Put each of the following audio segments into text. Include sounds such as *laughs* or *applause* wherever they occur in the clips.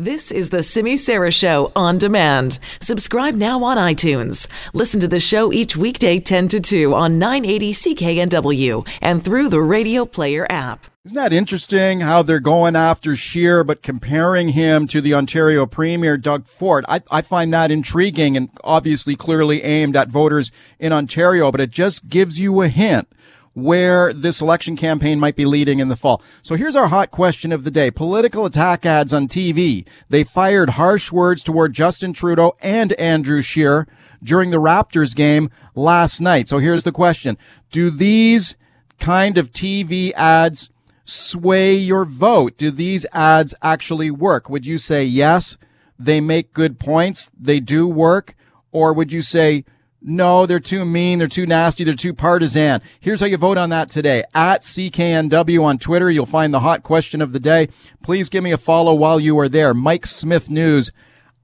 This is the Simi Sara Show on demand. Subscribe now on iTunes. Listen to the show each weekday 10 to 2 on 980 CKNW and through the Radio Player app. Isn't that interesting how they're going after Scheer but comparing him to the Ontario Premier Doug Ford? I, I find that intriguing and obviously clearly aimed at voters in Ontario, but it just gives you a hint where this election campaign might be leading in the fall. So here's our hot question of the day. Political attack ads on TV. They fired harsh words toward Justin Trudeau and Andrew Scheer during the Raptors game last night. So here's the question. Do these kind of TV ads sway your vote? Do these ads actually work? Would you say yes, they make good points, they do work? Or would you say no, they're too mean. They're too nasty. They're too partisan. Here's how you vote on that today. At CKNW on Twitter, you'll find the hot question of the day. Please give me a follow while you are there. Mike Smyth News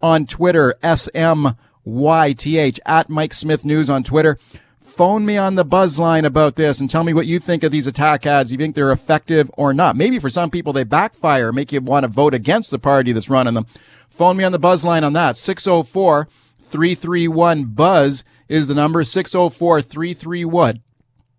on Twitter, S-M-Y-T-H, at Mike Smyth News on Twitter. Phone me on the buzz line about this and tell me what you think of these attack ads. You think they're effective or not? Maybe for some people they backfire, make you want to vote against the party that's running them. Phone me on the buzz line on that. 604 331 Buzz is the number 604 331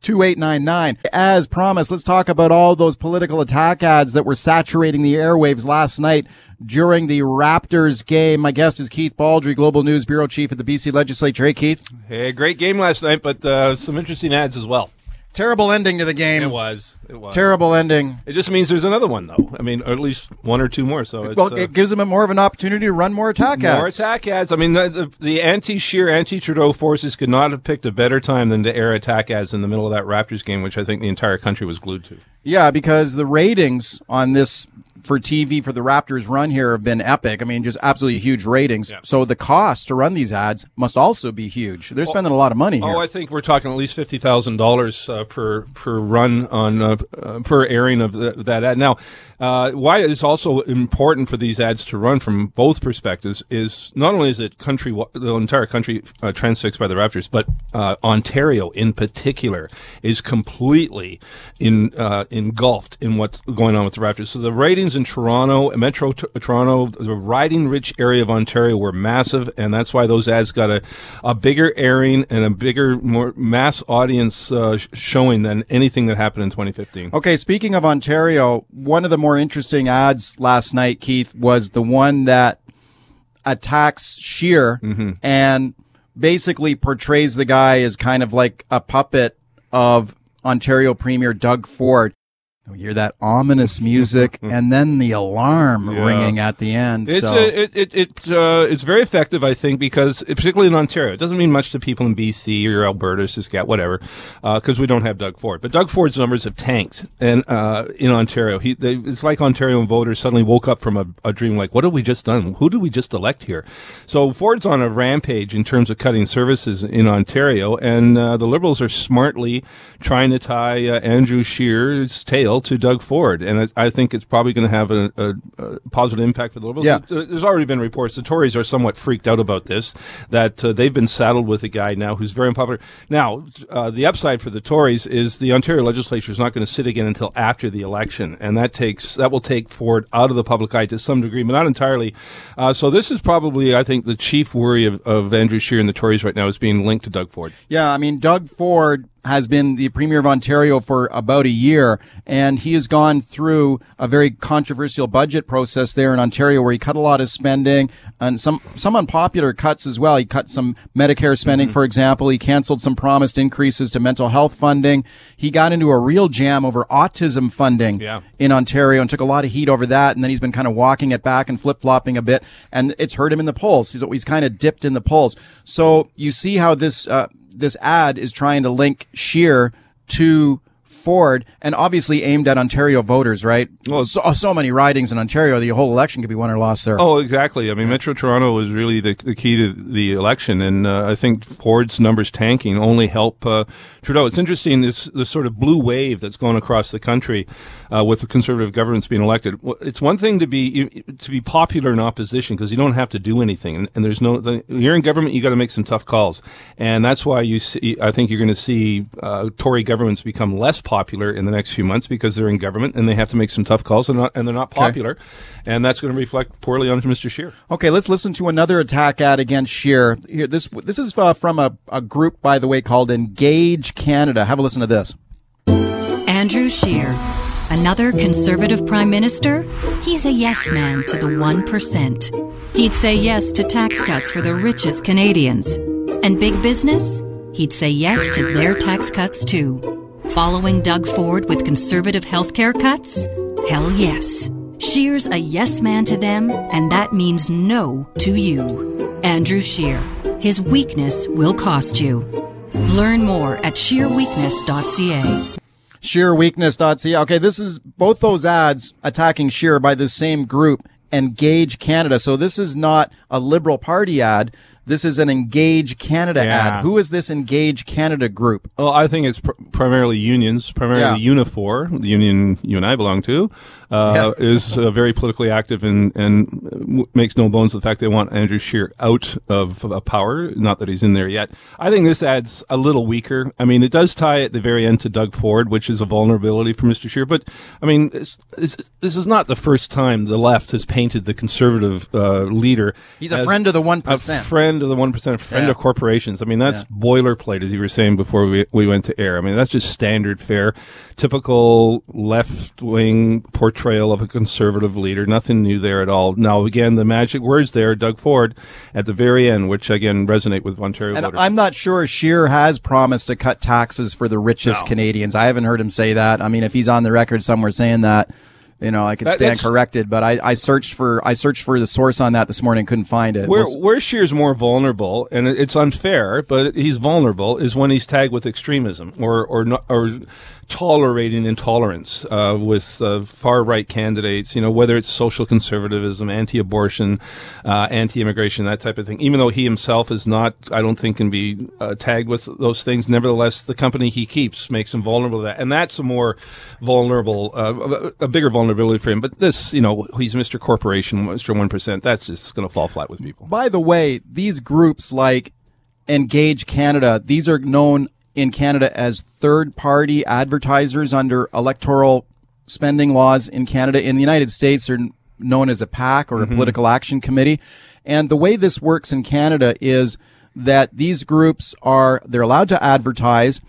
2899. As promised, let's talk about all those political attack ads that were saturating the airwaves last night during the Raptors game. My guest is Keith Baldrey, Global News Bureau Chief at the BC Legislature. Hey, Keith. Hey, great game last night, but uh, some interesting ads as well. Terrible ending to the game. It was. It was. Terrible ending. It just means there's another one, though. I mean, or at least one or two more. So it's, well, uh, it gives them a more of an opportunity to run more attack more ads. More attack ads. I mean, the, the, the anti-Scheer, anti-Trudeau forces could not have picked a better time than to air attack ads in the middle of that Raptors game, which I think the entire country was glued to. Yeah, because the ratings on this for TV for the Raptors run here have been epic. I mean, just absolutely huge ratings. Yeah. So the cost to run these ads must also be huge. They're spending a lot of money here. Oh, I think we're talking at least fifty thousand uh, dollars per per run on uh, uh, per airing of the, that ad. Now, uh, why it's also important for these ads to run from both perspectives is not only is it country the entire country uh, transfixed by the Raptors, but uh, Ontario in particular is completely in uh, engulfed in what's going on with the Raptors. So the ratings in Toronto, Metro t- Toronto, the riding rich area of Ontario were massive, and that's why those ads got a, a bigger airing and a bigger, more mass audience uh, sh- showing than anything that happened in 2015. Okay, speaking of Ontario, one of the more interesting ads last night, Keith, was the one that attacks Scheer Mm-hmm. and basically portrays the guy as kind of like a puppet of Ontario Premier Doug Ford. You hear that ominous music and then the alarm Yeah. ringing at the end. It's so uh, it it, it uh, it's very effective, I think, because particularly in Ontario, it doesn't mean much to people in BC or Alberta, Saskatchewan, whatever, because we don't have Doug Ford. But Doug Ford's numbers have tanked, and uh, in Ontario, he they, it's like Ontario voters suddenly woke up from a, a dream, like, what have we just done? Who did we just elect here? So Ford's on a rampage in terms of cutting services in Ontario, and uh, the Liberals are smartly trying to tie uh, Andrew Scheer's tail to Doug Ford, and I, I think it's probably going to have a, a, a positive impact for the Liberals. Yeah. There's already been reports. The Tories are somewhat freaked out about this, that uh, they've been saddled with a guy now who's very unpopular. Now, uh, the upside for the Tories is the Ontario legislature is not going to sit again until after the election, and that takes that will take Ford out of the public eye to some degree, but not entirely. Uh, so this is probably, I think, the chief worry of, of Andrew Scheer and the Tories right now is being linked to Doug Ford. Yeah, I mean, Doug Ford has been the premier of Ontario for about a year, and he has gone through a very controversial budget process there in Ontario where he cut a lot of spending and some, some unpopular cuts as well. He cut some Medicare spending, for example. He canceled some promised increases to mental health funding. He got into a real jam over autism funding Yeah. in Ontario and took a lot of heat over that. And then he's been kind of walking it back and flip flopping a bit. And it's hurt him in the polls. He's, he's kind of dipped in the polls. So you see how this, uh, this ad is trying to link Scheer to Ford and obviously aimed at Ontario voters, right? Well, so, so many ridings in Ontario, the whole election could be won or lost there. Oh, exactly. I mean, Metro Toronto was really the, the key to the election, and uh, I think Ford's numbers tanking only help uh, Trudeau. It's interesting this this sort of blue wave that's going across the country uh, with the conservative governments being elected. It's one thing to be to be popular in opposition because you don't have to do anything, and, and there's no. The, you're in government, you got to make some tough calls, and that's why you see. I think you're going to see uh, Tory governments become less popular in the next few months because they're in government and they have to make some tough calls and, not, and they're not popular, and that's going to reflect poorly on Mr. Scheer. Okay, let's listen to another attack ad against Scheer. Here, this this is uh, from a, a group, by the way, called Engage Canada. Have a listen to this. Andrew Scheer, another conservative prime minister? He's a yes man to the 1%. He'd say yes to tax cuts for the richest Canadians. And big business? He'd say yes to their tax cuts too. Following Doug Ford with conservative healthcare cuts? Hell yes. Scheer's a yes man to them, and that means no to you. Andrew Scheer. His weakness will cost you. Learn more at sheerweakness.ca. Sheerweakness.ca. Okay, this is both those ads attacking Scheer by the same group, Engage Canada. So this is not a Liberal Party ad. This is an Engage Canada Yeah. ad. Who is this Engage Canada group? Well, I think it's pr- primarily unions, primarily Yeah. Unifor, the union you and I belong to, uh, is uh, very politically active and, and w- makes no bones of the fact they want Andrew Scheer out of uh, power. Not that he's in there yet. I think this adds a little weaker. I mean, it does tie at the very end to Doug Ford, which is a vulnerability for Mr. Scheer. But I mean, it's, it's, this is not the first time the left has painted the conservative uh, leader. He's a friend of the one a 1%. friend of the one percent, friend Yeah. of corporations. I mean, that's boilerplate, as you were saying before we we went to air. I mean, that's just standard fare, typical left wing portrayal of a conservative leader. Nothing new there at all. Now, again, the magic words there, Doug Ford, at the very end, which again resonate with Ontario And voters. I'm not sure Scheer has promised to cut taxes for the richest No. Canadians. I haven't heard him say that. I mean, if he's on the record somewhere saying that, you know, I could stand that's- corrected. But I, I searched for I searched for the source on that this morning, couldn't find it. Where, where Scheer's more vulnerable, and it's unfair, but he's vulnerable, is when he's tagged with extremism or or not, or tolerating intolerance uh, with uh, far right candidates. You know, whether it's social conservatism, anti-abortion, uh, anti-immigration, that type of thing. Even though he himself is not, I don't think, can be uh, tagged with those things. Nevertheless, the company he keeps makes him vulnerable to that, and that's a more vulnerable, uh, a bigger vulnerability for him. But this, you know, he's Mr. Corporation, Mr. One Percent. That's just going to fall flat with people. By the way, these groups like Engage Canada, these are known in Canada as third party advertisers under electoral spending laws in Canada. In the United States, they're known as a PAC or a mm-hmm. political action committee. And the way this works in Canada is that these groups are, they're allowed to advertise,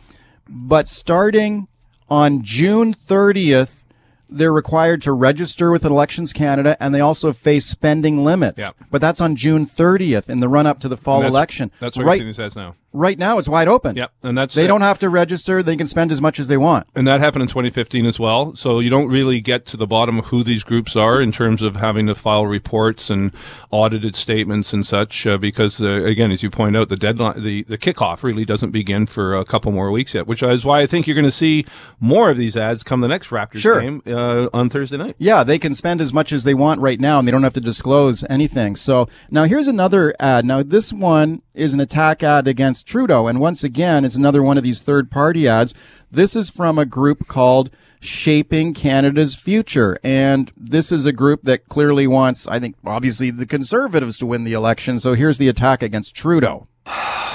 but starting on June 30th, they're required to register with Elections Canada and they also face spending limits. Yeah. But that's on June 30th in the run up to the fall That's- election. That's what right, now. Right now it's wide open. Yep, and that's They it. don't have to register. They can spend as much as they want. And that happened in 2015 as well. So you don't really get to the bottom of who these groups are in terms of having to file reports and audited statements and such, uh, because uh, again, as you point out, the deadline, the the kickoff really doesn't begin for a couple more weeks yet. Which is why I think you're going to see more of these ads come the next Raptors Sure. game uh, on Thursday night. Yeah, they can spend as much as they want right now and they don't have to disclose anything. So now here's another ad. Now this one is an attack ad against Trudeau. And once again, it's another one of these third party ads. This is from a group called Shaping Canada's Future. And this is a group that clearly wants, I think, obviously the conservatives to win the election. So here's the attack against Trudeau.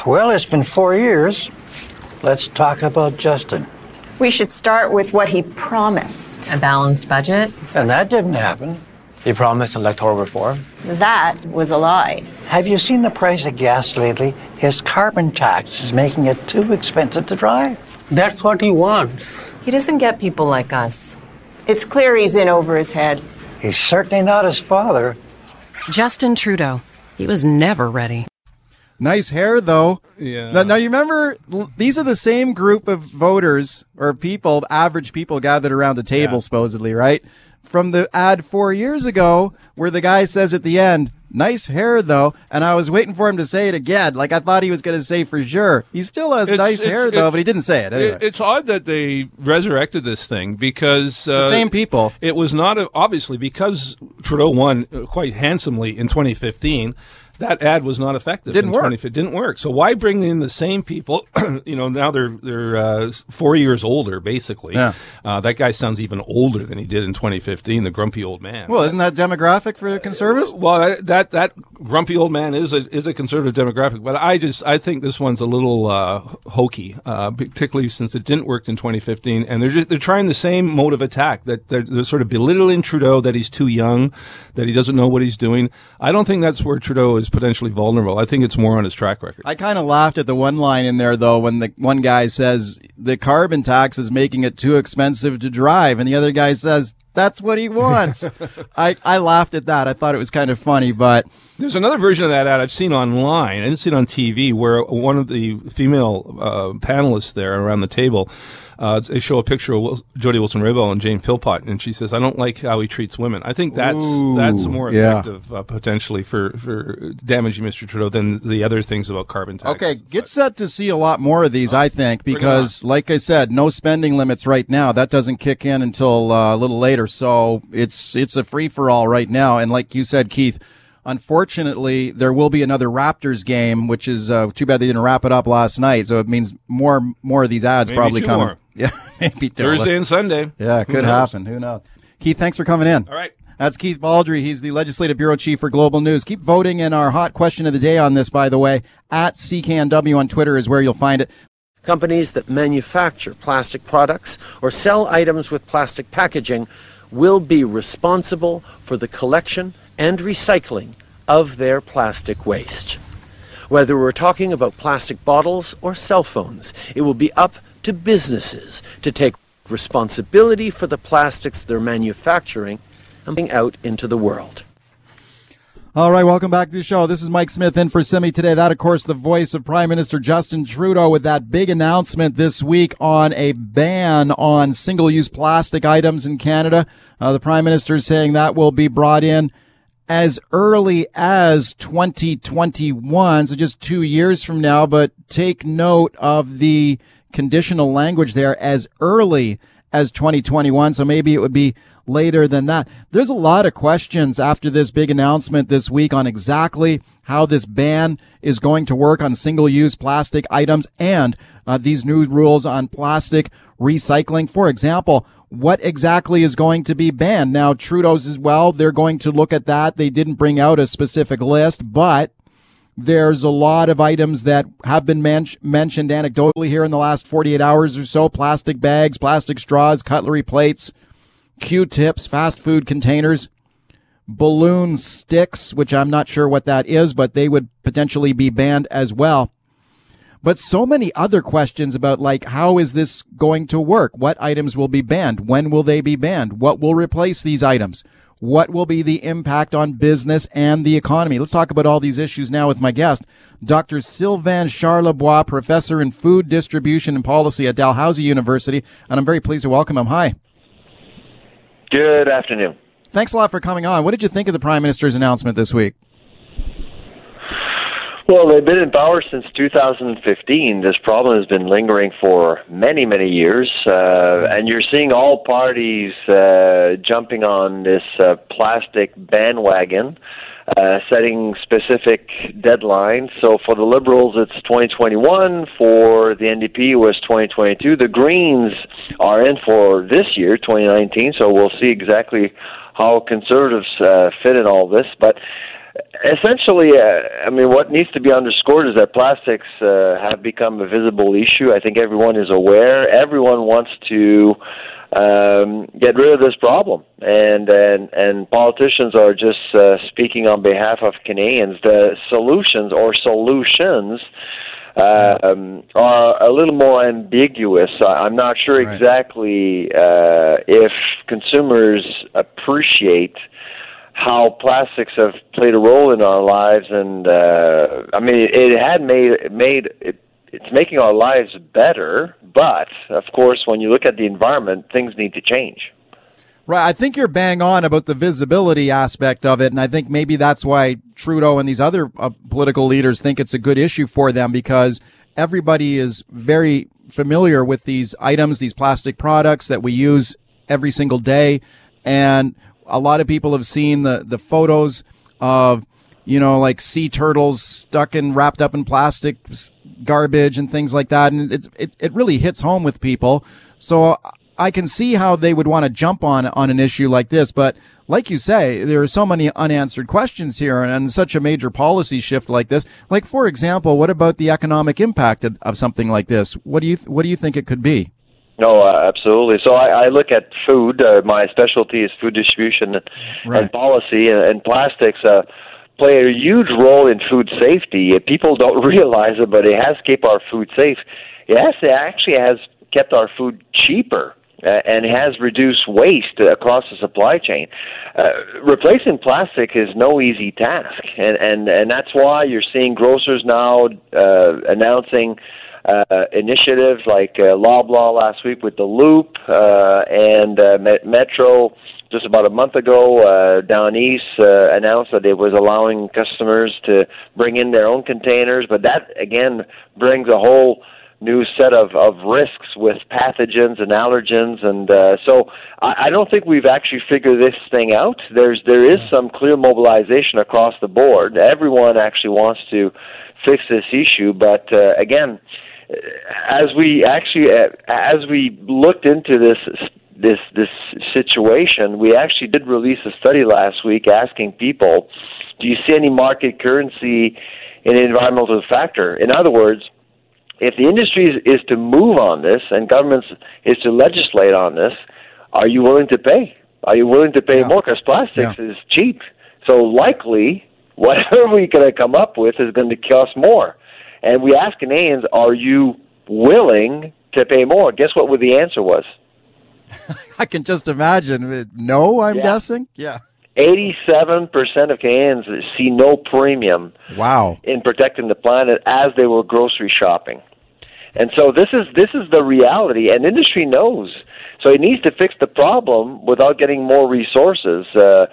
Well, it's been four years. Let's talk about Justin. We should start with what he promised. A balanced budget? And that didn't happen. He promised electoral reform. That was a lie. Have you seen the price of gas lately? His carbon tax is making it too expensive to drive. That's what he wants. He doesn't get people like us. It's clear he's in over his head. He's certainly not his father. Justin Trudeau. He was never ready. Nice hair, though. Yeah. Now, now you remember, these are the same group of voters or people, average people gathered around a table, Yeah. supposedly, right? From the ad four years ago, where the guy says at the end, nice hair, though. And I was waiting for him to say it again. Like I thought he was going to say for sure. He still has It's- nice it's- hair, though, but he didn't say it anyway. It- it's odd that they resurrected this thing because the uh, same people. It was not a, obviously because Trudeau won uh, quite handsomely in 2015. That ad was not effective. Didn't in work. 2015. It didn't work. So why bring in the same people? *clears throat* you know, now they're they're uh, four years older, basically. Yeah. Uh, that guy sounds even older than he did in 2015. The grumpy old man. well, isn't that demographic for the conservatives? Well, that that, that grumpy old man is a is a conservative demographic, but I just I think this one's a little uh, hokey, uh, particularly since it didn't work in 2015, and they're just they're trying the same mode of attack that they're, they're sort of belittling Trudeau that he's too young, that he doesn't know what he's doing. I don't think that's where Trudeau is potentially vulnerable. I think it's more on his track record. I kind of laughed at the one line in there though when the one guy says the carbon tax is making it too expensive to drive, and the other guy says that's what he wants. *laughs* I, I laughed at that. I thought it was kind of funny, but there's another version of that ad I've seen online. I didn't see it on TV where one of the female uh, panelists there around the table uh, they show a picture of Wil- Jody Wilson Raybould and Jane Philpott, and she says, "I don't like how he treats women." I think that's Ooh, that's more yeah. effective uh, potentially for for damaging Mr. Trudeau than the other things about carbon tax. Okay, get set to see a lot more of these, I think, because, like I said, no spending limits right now. That doesn't kick in until uh, a little later, so it's it's a free for all right now. And like you said, Keith, unfortunately, there will be another Raptors game, which is uh, too bad they didn't wrap it up last night. So it means more more of these ads Maybe probably coming. more. Yeah, *laughs* maybe two. Thursday and Sunday. Yeah, it could knows? happen. Who knows? Keith, thanks for coming in. All right. That's Keith Baldrey. He's the Legislative Bureau Chief for Global News. Keep voting in our hot question of the day on this, by the way. At CKNW on Twitter is where you'll find it. Companies that manufacture plastic products or sell items with plastic packaging will be responsible for the collection and recycling of their plastic waste. Whether we're talking about plastic bottles or cell phones, it will be up to businesses to take responsibility for the plastics they're manufacturing and bring out into the world. All right, welcome back to the show. This is Mike Smyth in for Simi today. That, of course, the voice of Prime Minister Justin Trudeau with that big announcement this week on a ban on single-use plastic items in Canada. Uh, the Prime Minister is saying that will be brought in as early as 2021, so just two years from now. But take note of the conditional language there as early as 2021. So maybe it would be later than that. There's a lot of questions after this big announcement this week on exactly how this ban is going to work on single use plastic items and uh, these new rules on plastic recycling. For example, what exactly is going to be banned? Now, Trudeau's as well, they're going to look at that. They didn't bring out a specific list, but there's a lot of items that have been men- mentioned anecdotally here in the last 48 hours or so. Plastic bags, plastic straws, cutlery plates, Q-tips, fast food containers, balloon sticks, which I'm not sure what that is, but they would potentially be banned as well. But so many other questions about like, how is this going to work? What items will be banned? When will they be banned? What will replace these items? What will be the impact on business and the economy? Let's talk about all these issues now with my guest, Dr. Sylvain Charlebois, professor in food distribution and policy at Dalhousie University. And I'm very pleased to welcome him. Hi. Good afternoon. Thanks a lot for coming on. What did you think of the Prime Minister's announcement this week? Well, they've been in power since 2015. This problem has been lingering for many, many years, uh, and you're seeing all parties uh, jumping on this uh, plastic bandwagon, uh, setting specific deadlines. So for the Liberals, it's 2021. For the NDP, it was 2022. The Greens are in for this year, 2019. So we'll see exactly how conservatives uh, fit in all this, but essentially, uh, I mean, what needs to be underscored is that plastics uh, have become a visible issue. I think everyone is aware. Everyone wants to um, get rid of this problem, and and and politicians are just uh, speaking on behalf of Canadians. The solutions or solutions. Uh, um, are a little more ambiguous. I- I'm not sure exactly uh, if consumers appreciate how plastics have played a role in our lives, and uh, I mean, it had made made it, it's making our lives better. But of course, when you look at the environment, things need to change. Right. I think you're bang on about the visibility aspect of it. And I think maybe that's why Trudeau and these other uh, political leaders think it's a good issue for them because everybody is very familiar with these items, these plastic products that we use every single day. And a lot of people have seen the, the photos of, you know, like sea turtles stuck and wrapped up in plastic garbage and things like that. And it's, it, it really hits home with people. So I can see how they would want to jump on on an issue like this, but like you say, there are so many unanswered questions here and, and such a major policy shift like this. Like, for example, what about the economic impact of, of something like this? What do you, what do you think it could be? No, uh, absolutely. So I, I look at food. Uh, my specialty is food distribution and, Right. and policy, and, and plastics uh, play a huge role in food safety. People don't *laughs* realize it, but it has kept our food safe. It has it actually has kept our food cheaper. Uh, and has reduced waste across the supply chain. Uh, replacing plastic is no easy task, and and and that's why you're seeing grocers now uh, announcing uh, initiatives like uh, Loblaw last week with the Loop uh, and uh, Met- Metro just about a month ago uh, down east uh, announced that it was allowing customers to bring in their own containers, but that again brings a whole new set of, of risks with pathogens and allergens and uh, so I, I don't think we've actually figured this thing out. There's there is some clear mobilization across the board. Everyone actually wants to fix this issue, but uh, again, as we actually as we looked into this this this situation, we actually did release a study last week asking people, do you see any market currency in environmental factor? In other words, if the industry is, is to move on this and governments is to legislate on this, are you willing to pay? Are you willing to pay Yeah. more? Because plastics Yeah. is cheap. So likely, *laughs* whatever we're going to come up with is going to cost more. And we asked Canadians, are you willing to pay more? Guess what the answer was? *laughs* I can just imagine. No, I'm Yeah. guessing. Yeah. 87% of Canadians see no premium Wow. in protecting the planet as they were grocery shopping. And so this is this is the reality, and industry knows. So it needs to fix the problem without getting more resources. Uh,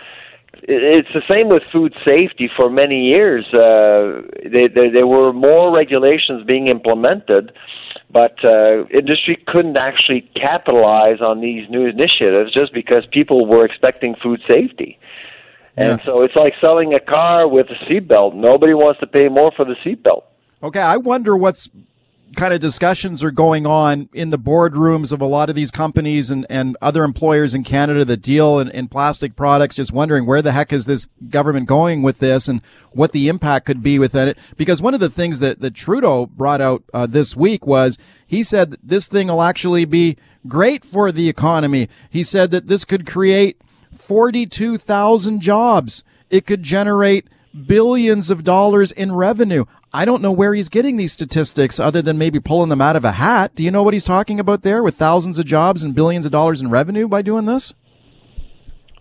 it's the same with food safety. For many years, uh, they, they, there were more regulations being implemented, but uh, industry couldn't actually capitalize on these new initiatives just because people were expecting food safety. And Yeah. so it's like selling a car with a seatbelt. Nobody wants to pay more for the seatbelt. Okay, I wonder what's kind of discussions are going on in the boardrooms of a lot of these companies and, and other employers in Canada that deal in, in plastic products, just wondering where the heck is this government going with this and what the impact could be within it. Because one of the things that, that Trudeau brought out uh, this week was he said this thing will actually be great for the economy. He said that this could create 42,000 jobs. It could generate billions of dollars in revenue. I don't know where he's getting these statistics other than maybe pulling them out of a hat. Do you know what he's talking about there with thousands of jobs and billions of dollars in revenue by doing this?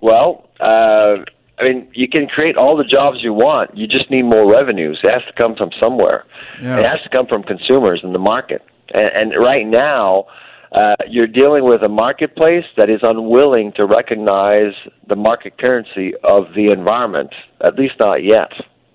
Well, uh, I mean, you can create all the jobs you want. You just need more revenues. It has to come from somewhere. Yeah. It has to come from consumers in the market. And, and right now, uh, you're dealing with a marketplace that is unwilling to recognize the market currency of the environment, at least not yet.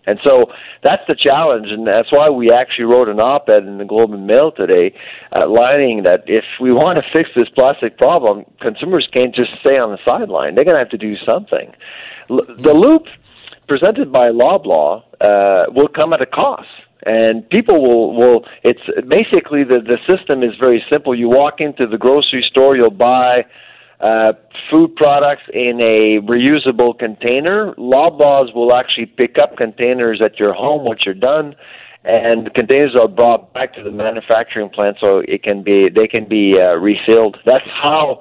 And so that's the challenge, and that's why we actually wrote an op-ed in the Globe and Mail today, outlining that if we want to fix this plastic problem, consumers can't just stay on the sideline. They're going to have to do something. The loop presented by Loblaw uh, will come at a cost, and people will will. It's basically the the system is very simple. You walk into the grocery store, you'll buy uh, food products in a reusable container. Loblaws will actually pick up containers at your home once you're done, and the containers are brought back to the manufacturing plant so it can be they can be uh, refilled. That's how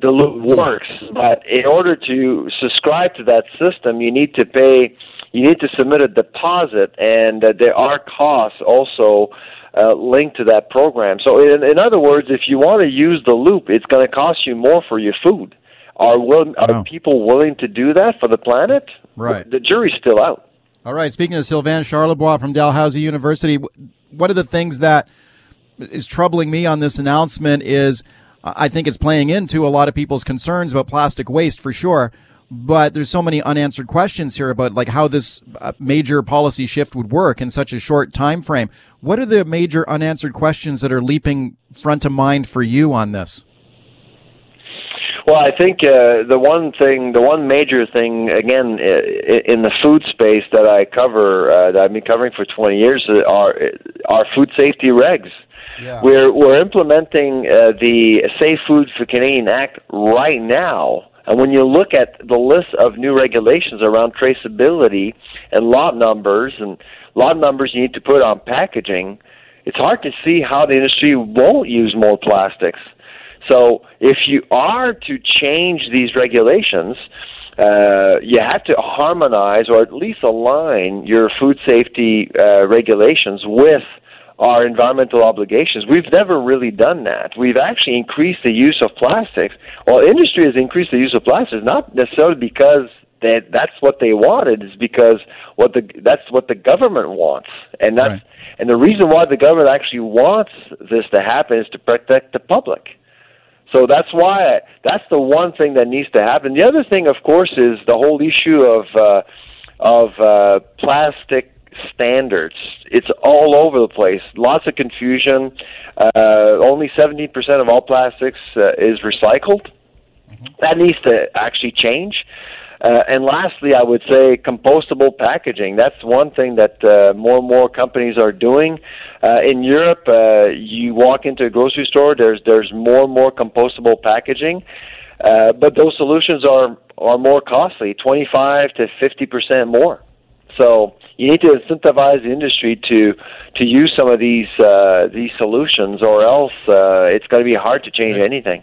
the loop works. But in order to subscribe to that system, you need to pay. You need to submit a deposit, and uh, there are costs also uh, linked to that program. So, in, in other words, if you want to use the loop, it's going to cost you more for your food. Are will, are Wow. people willing to do that for the planet? Right. The jury's still out. All right. Speaking of Sylvain Charlebois from Dalhousie University, one of the things that is troubling me on this announcement is I think it's playing into a lot of people's concerns about plastic waste for sure. But there's so many unanswered questions here about like how this uh, major policy shift would work in such a short time frame. What are the major unanswered questions that are leaping front of mind for you on this? Well, I think uh, the one thing, the one major thing, again, in the food space that I cover, uh, that I've been covering for 20 years, uh, are are food safety regs. Yeah. We're we're implementing uh, the Safe Food for Canadian Act right now. And when you look at the list of new regulations around traceability and lot numbers and lot numbers you need to put on packaging, it's hard to see how the industry won't use more plastics. So if you are to change these regulations, uh, you have to harmonize or at least align your food safety uh, regulations with our environmental obligations. We've never really done that. We've actually increased the use of plastics. Well, industry has increased the use of plastics not necessarily because that that's what they wanted, it's because what the that's what the government wants, and that's Right. and the reason why the government actually wants this to happen is to protect the public. So that's why that's the one thing that needs to happen. The other thing, of course, is the whole issue of uh, of uh, plastic standards. It's all over the place. Lots of confusion. Uh, only 17% of all plastics uh, is recycled. That needs to actually change. Uh, and lastly, I would say compostable packaging. That's one thing that uh, more and more companies are doing. Uh, in Europe, uh, you walk into a grocery store, there's there's more and more compostable packaging, uh, but those solutions are are more costly, 25 to 50 percent more. So you need to incentivize the industry to to use some of these uh, these solutions, or else uh, it's going to be hard to change anything.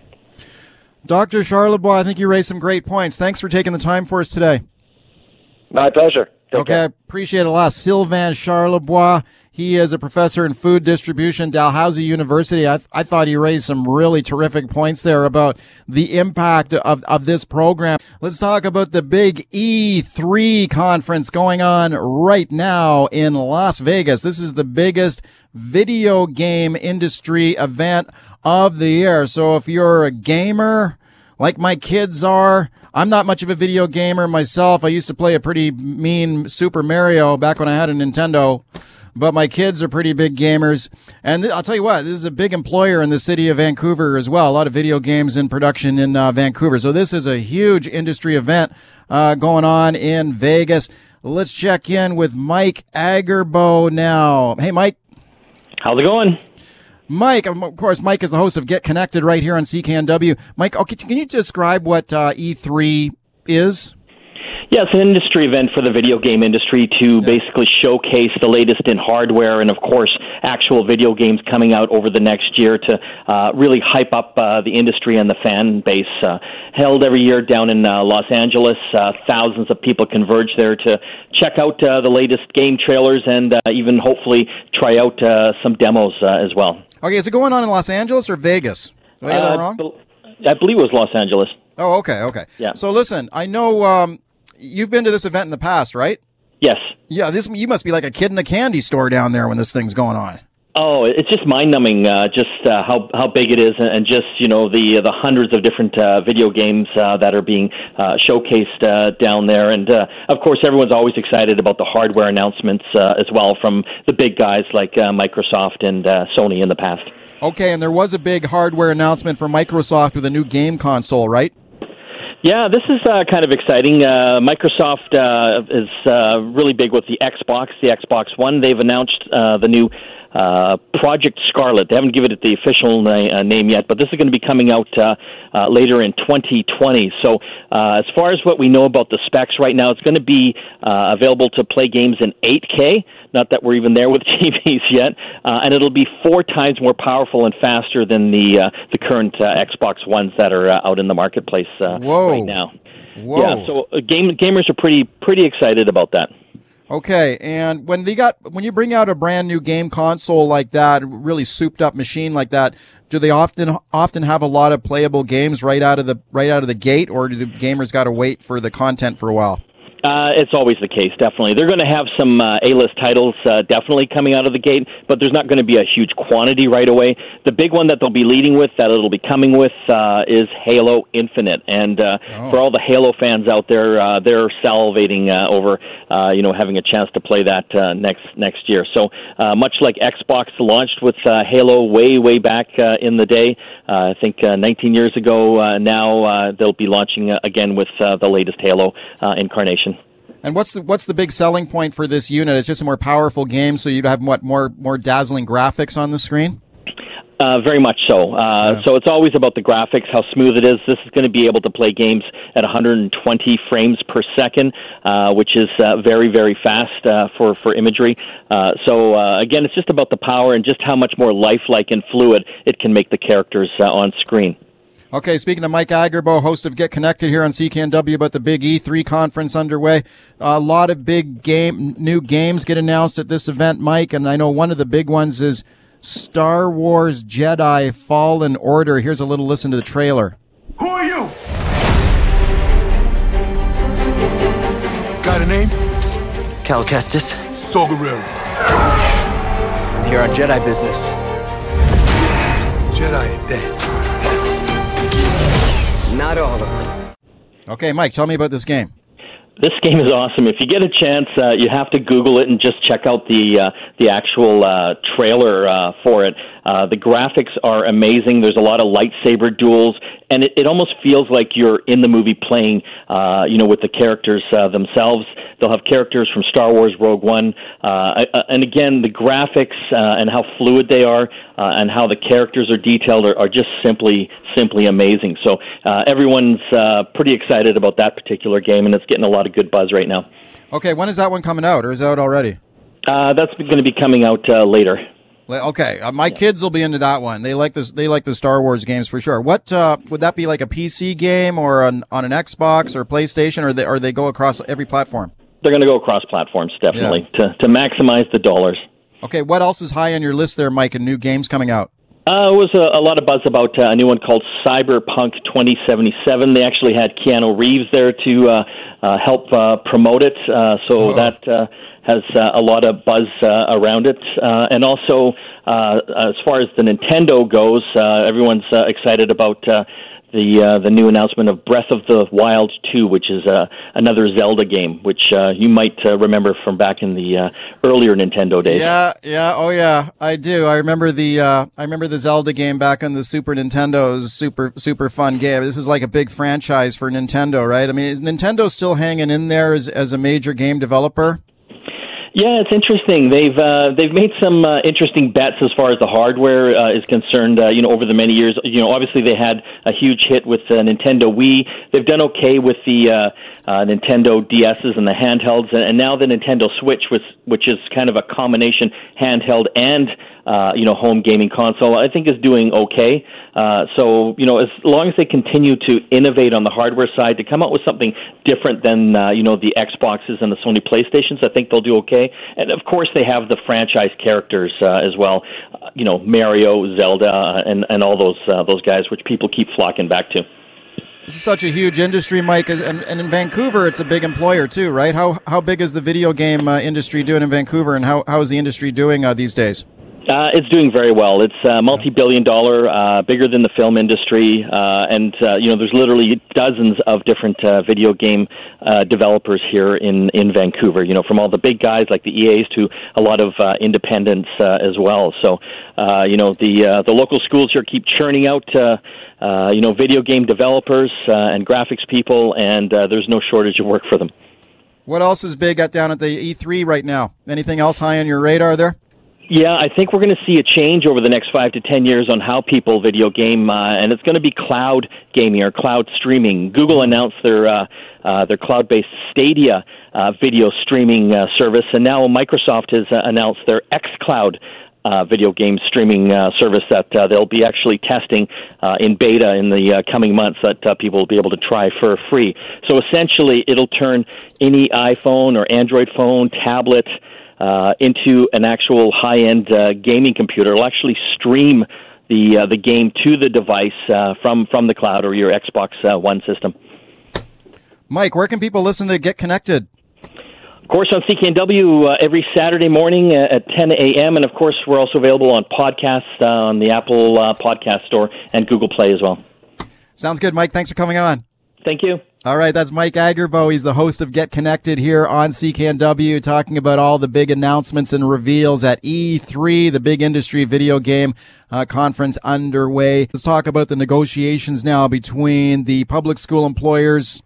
Dr. Charlebois, I think you raised some great points. Thanks for taking the time for us today. My pleasure. Take okay, care. I appreciate it a lot. Sylvain Charlebois, he is a professor in food distribution, Dalhousie University. I, I thought he raised some really terrific points there about the impact of, of this program. Let's talk about the big E3 conference going on right now in Las Vegas. This is the biggest video game industry event of the year. So if you're a gamer, like my kids are. I'm not much of a video gamer myself. I used to play a pretty mean Super Mario back when I had a Nintendo, but my kids are pretty big gamers. And th- I'll tell you what, this is a big employer in the city of Vancouver as well. A lot of video games in production in uh, Vancouver. So this is a huge industry event uh, going on in Vegas. Let's check in with Mike Agerbo now. Hey, Mike. How's it going? Mike, of course, Mike is the host of Get Connected right here on CKNW. Mike, okay, can you describe what uh, E3 is? Yeah, it's an industry event for the video game industry to basically showcase the latest in hardware and, of course, actual video games coming out over the next year to uh, really hype up uh, the industry and the fan base. Uh, held every year down in uh, Los Angeles. Uh, thousands of people converge there to check out uh, the latest game trailers and uh, even hopefully try out uh, some demos uh, as well. Okay, is it going on in Los Angeles or Vegas? Did I get that Uh, wrong? I believe it was Los Angeles. Oh, okay, okay. Yeah. So listen, I know um, you've been to this event in the past, right? Yes. Yeah, this you must be like a kid in a candy store down there when this thing's going on. Oh, it's just mind-numbing, uh, just uh, how how big it is, and and just you know the the hundreds of different uh, video games uh, that are being uh, showcased uh, down there, and uh, of course everyone's always excited about the hardware announcements uh, as well from the big guys like uh, Microsoft and uh, Sony in the past. Okay, and there was a big hardware announcement from Microsoft with a new game console, right? Yeah, this is uh, kind of exciting. Uh, Microsoft uh, is uh, really big with the Xbox, the Xbox One. They've announced uh, the new uh, Project Scarlett. They haven't given it the official na- uh, name yet, but this is going to be coming out uh, uh, later in 2020. So, uh, as far as what we know about the specs right now, it's going to be uh, available to play games in 8K. Not that we're even there with *laughs* TVs yet, uh, and it'll be four times more powerful and faster than the uh, the current uh, Xbox Ones that are uh, out in the marketplace uh, right now. Whoa. Yeah, so uh, game gamers are pretty pretty excited about that. Okay, and when they got when you bring out a brand new game console like that, really souped up machine like that, do they often often have a lot of playable games right out of the right out of the gate, or do the gamers got to wait for the content for a while? Uh, it's always the case, definitely. They're going to have some uh, A-list titles uh, definitely coming out of the gate, but there's not going to be a huge quantity right away. The big one that they'll be leading with, that it'll be coming with, uh, is Halo Infinite. And uh, for all the Halo fans out there, uh, they're salivating uh, over, uh, you know, having a chance to play that uh, next next year. So uh, much like Xbox launched with uh, Halo way way back uh, in the day, uh, I think uh, 19 years ago. Uh, now uh, they'll be launching uh, again with uh, the latest Halo uh, incarnation. And what's the, what's the big selling point for this unit? It's just a more powerful game, so you'd have what more more dazzling graphics on the screen. Uh, very much so. Uh, yeah. So it's always about the graphics, how smooth it is. This is going to be able to play games at 120 frames per second, uh, which is uh, very, very fast uh, for for imagery. Uh, so uh, again, it's just about the power and just how much more lifelike and fluid it can make the characters uh, on screen. Okay, speaking to Mike Agerbo, host of Get Connected here on CKNW about the big E3 conference underway. A lot of big game, new games get announced at this event, Mike, and I know one of the big ones is Star Wars Jedi Fallen Order. Here's a little listen to the trailer. Who are you? Got a name? Cal Kestis. Saw Gerrera. I'm here on Jedi business. Jedi are dead. Not all of them. Okay, Mike, tell me about this game. This game is awesome. If you get a chance, uh, you have to Google it and just check out the uh, the actual uh, trailer uh, for it. Uh, the graphics are amazing. There's a lot of lightsaber duels, and it, it almost feels like you're in the movie playing, uh, you know, with the characters uh, themselves. They'll have characters from Star Wars Rogue One, uh, and again, the graphics uh, and how fluid they are, uh, and how the characters are detailed are, are just simply, simply amazing. So uh, everyone's uh, pretty excited about that particular game, and it's getting a lot of good buzz right now. Okay, when is that one coming out, or is it out already? Uh, that's going to be coming out uh, later. Okay, uh, my yeah. kids will be into that one. They like this. They like the Star Wars games for sure. What uh, would that be like a PC game or an, on an Xbox or PlayStation, or they or they go across every platform? They're going to go across platforms definitely yeah. to to maximize the dollars. Okay, what else is high on your list there, Mike? And new games coming out? Uh, it was a, a lot of buzz about uh, a new one called Cyberpunk 2077. They actually had Keanu Reeves there to uh, uh, help uh, promote it, uh, so oh. that uh, has uh, a lot of buzz uh, around it. Uh, and also, uh, as far as the Nintendo goes, uh, everyone's uh, excited about. The the new announcement of Breath of the Wild 2, which is another Zelda game, which you might remember from back in the earlier Nintendo days. Yeah, yeah, oh yeah, I do. I remember the I remember the Zelda game back on the Super Nintendo. Was super super fun game. This is like a big franchise for Nintendo, right? I mean, is Nintendo still hanging in there as as a major game developer? Yeah, it's interesting. They've uh, they've made some uh, interesting bets as far as the hardware uh, is concerned. Uh, you know, over the many years, you know, obviously they had a huge hit with the Nintendo Wii. They've done okay with the uh, uh, Nintendo DSs and the handhelds, and, and now the Nintendo Switch, which which is kind of a combination handheld and uh, you know, home gaming console, I think is doing okay. Uh, so, you know, as long as they continue to innovate on the hardware side to come out with something different than, uh, you know, the Xboxes and the Sony PlayStations, I think they'll do okay. And of course, they have the franchise characters uh, as well, uh, you know, Mario, Zelda, uh, and and all those uh, those guys, which people keep flocking back to. This is such a huge industry, Mike, and, and in Vancouver, it's a big employer too, right? How how big is the video game uh, industry doing in Vancouver, and how how is the industry doing uh, these days? Uh, it's doing very well. It's uh, multi-billion dollar, uh, bigger than the film industry, uh, and uh, you know there's literally dozens of different video game developers here in in Vancouver. You know, from all the big guys like the EA's to a lot of independents as well. So, you know, the the local schools here keep churning out. You know, video game developers and graphics people, and there's no shortage of work for them. What else is big at down at the E3 right now? Anything else high on your radar there? Yeah, I think we're going to see a change over the next five to ten years on how people video game, uh, and it's going to be cloud gaming or cloud streaming. Google announced their uh, uh, their cloud-based Stadia uh, video streaming uh, service, and now Microsoft has uh, announced their xCloud uh, video game streaming uh, service that uh, they'll be actually testing uh, in beta in the uh, coming months that uh, people will be able to try for free. So essentially, it'll turn any iPhone or Android phone, tablet, uh, into an actual high-end uh, gaming computer. It'll actually stream the uh, the game to the device uh, from from the cloud or your Xbox uh, One system. Mike, where can people listen to get connected? Of course, on CKNW uh, every Saturday morning at 10 a.m. And of course, we're also available on podcasts uh, on the Apple uh, Podcast Store and Google Play as well. Sounds good, Mike. Thanks for coming on. Thank you. All right, that's Mike Agerbo. He's the host of Get Connected here on CKNW, talking about all the big announcements and reveals at E3, the big industry video game uh, conference underway. Let's talk about the negotiations now between the public school employers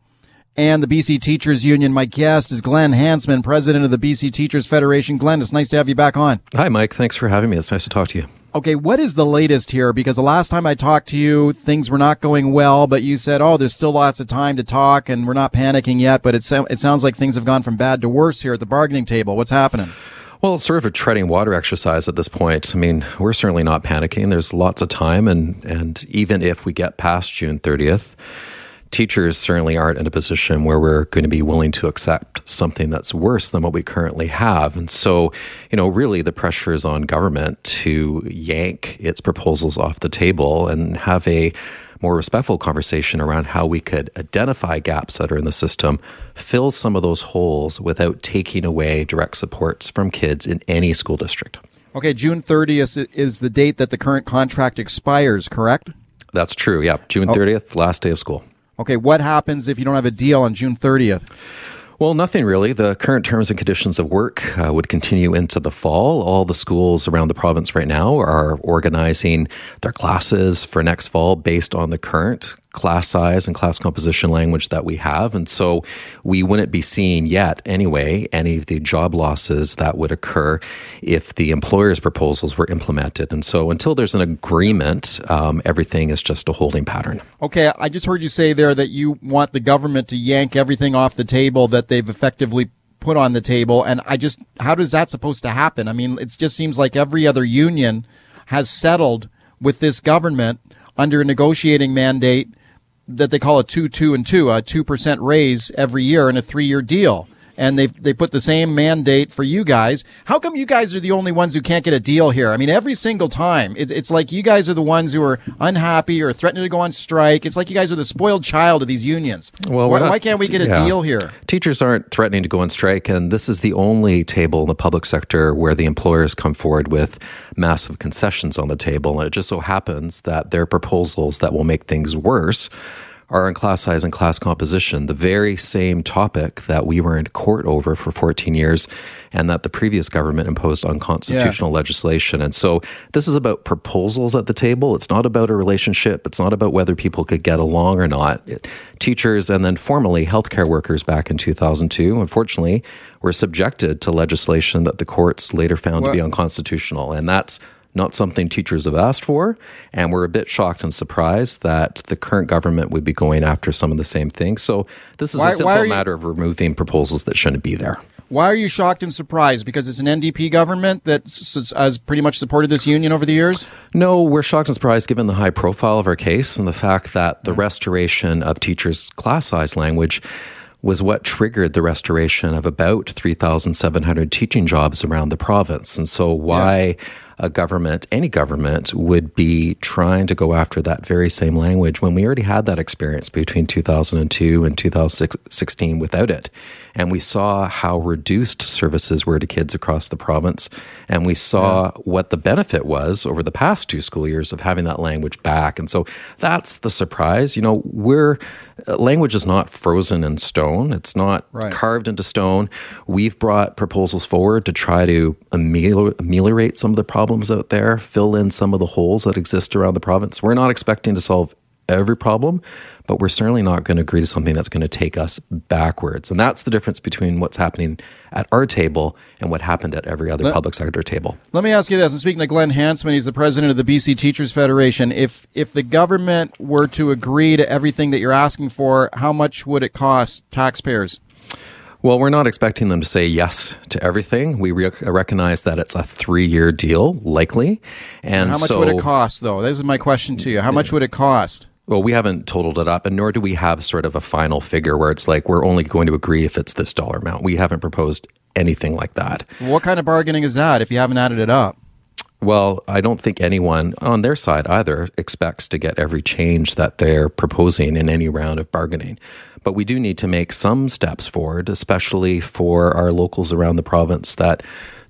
and the BC Teachers Union. My guest is Glenn Hansman, president of the BC Teachers Federation. Glenn, it's nice to have you back on. Hi, Mike. Thanks for having me. It's nice to talk to you. Okay, what is the latest here? Because the last time I talked to you, things were not going well, but you said, "Oh, there's still lots of time to talk, and we're not panicking yet." But it, so- it sounds like things have gone from bad to worse here at the bargaining table. What's happening? Well, it's sort of a treading water exercise at this point. I mean, we're certainly not panicking. There's lots of time, and and even if we get past June 30th, teachers certainly aren't in a position where we're going to be willing to accept something that's worse than what we currently have. And so, you know, really the pressure is on government to yank its proposals off the table and have a more respectful conversation around how we could identify gaps that are in the system, fill some of those holes without taking away direct supports from kids in any school district. Okay, June 30th is the date that the current contract expires, correct? That's true. Yeah, June 30th, last day of school. Okay, what happens if you don't have a deal on June 30th? Well, nothing really. The current terms and conditions of work uh, would continue into the fall. All the schools around the province right now are organizing their classes for next fall based on the current class size and class composition language that we have. And so we wouldn't be seeing yet, anyway, any of the job losses that would occur if the employer's proposals were implemented. And so until there's an agreement, um, everything is just a holding pattern. Okay, I just heard you say there that you want the government to yank everything off the table that they've effectively put on the table. And I just, how does that supposed to happen? I mean, it just seems like every other union has settled with this government under a negotiating mandate that they call a two, two, and two, a two percent raise every year in a three-year deal. And they they put the same mandate for you guys. How come you guys are the only ones who can't get a deal here? I mean, every single time, it's, it's like you guys are the ones who are unhappy or threatening to go on strike. It's like you guys are the spoiled child of these unions. Well, why, not, why can't we get a yeah. deal here? Teachers aren't threatening to go on strike, and this is the only table in the public sector where the employers come forward with massive concessions on the table. And it just so happens that their proposals that will make things worse are in class size and class composition, the very same topic that we were in court over for 14 years and that the previous government imposed unconstitutional yeah. legislation. And so this is about proposals at the table. It's not about a relationship. It's not about whether people could get along or not. It, teachers and then formally healthcare workers back in 2002, unfortunately, were subjected to legislation that the courts later found well, to be unconstitutional. And that's not something teachers have asked for. And we're a bit shocked and surprised that the current government would be going after some of the same things. So this is why, a simple matter of removing proposals that shouldn't be there. Why are you shocked and surprised? Because it's an NDP government that has pretty much supported this union over the years? No, we're shocked and surprised given the high profile of our case and the fact that the mm-hmm. restoration of teachers' class size language was what triggered the restoration of about 3,700 teaching jobs around the province. And so, why yeah. A government, any government, would be trying to go after that very same language when we already had that experience between 2002 and 2016 without it? And we saw how reduced services were to kids across the province. And we saw yeah. what the benefit was over the past two school years of having that language back. And so that's the surprise. You know, we're, uh, language is not frozen in stone, it's not right. carved into stone. We've brought proposals forward to try to ameliorate some of the problems out there, fill in some of the holes that exist around the province. We're not expecting to solve every problem, but we're certainly not going to agree to something that's going to take us backwards. And that's the difference between what's happening at our table and what happened at every other let, public sector table. Let me ask you this. I'm speaking to Glen Hansman, He's the president of the BC Teachers Federation. If if the government were to agree to everything that you're asking for, how much would it cost taxpayers? Well, we're not expecting them to say yes to everything. We re- recognize that it's a three-year deal, likely. And, how much so, would it cost, though? This is my question to you. How much would it cost? Well, we haven't totaled it up, and nor do we have sort of a final figure where it's like we're only going to agree if it's this dollar amount. We haven't proposed anything like that. What kind of bargaining is that if you haven't added it up? Well, I don't think anyone on their side either expects to get every change that they're proposing in any round of bargaining. But we do need to make some steps forward, especially for our locals around the province that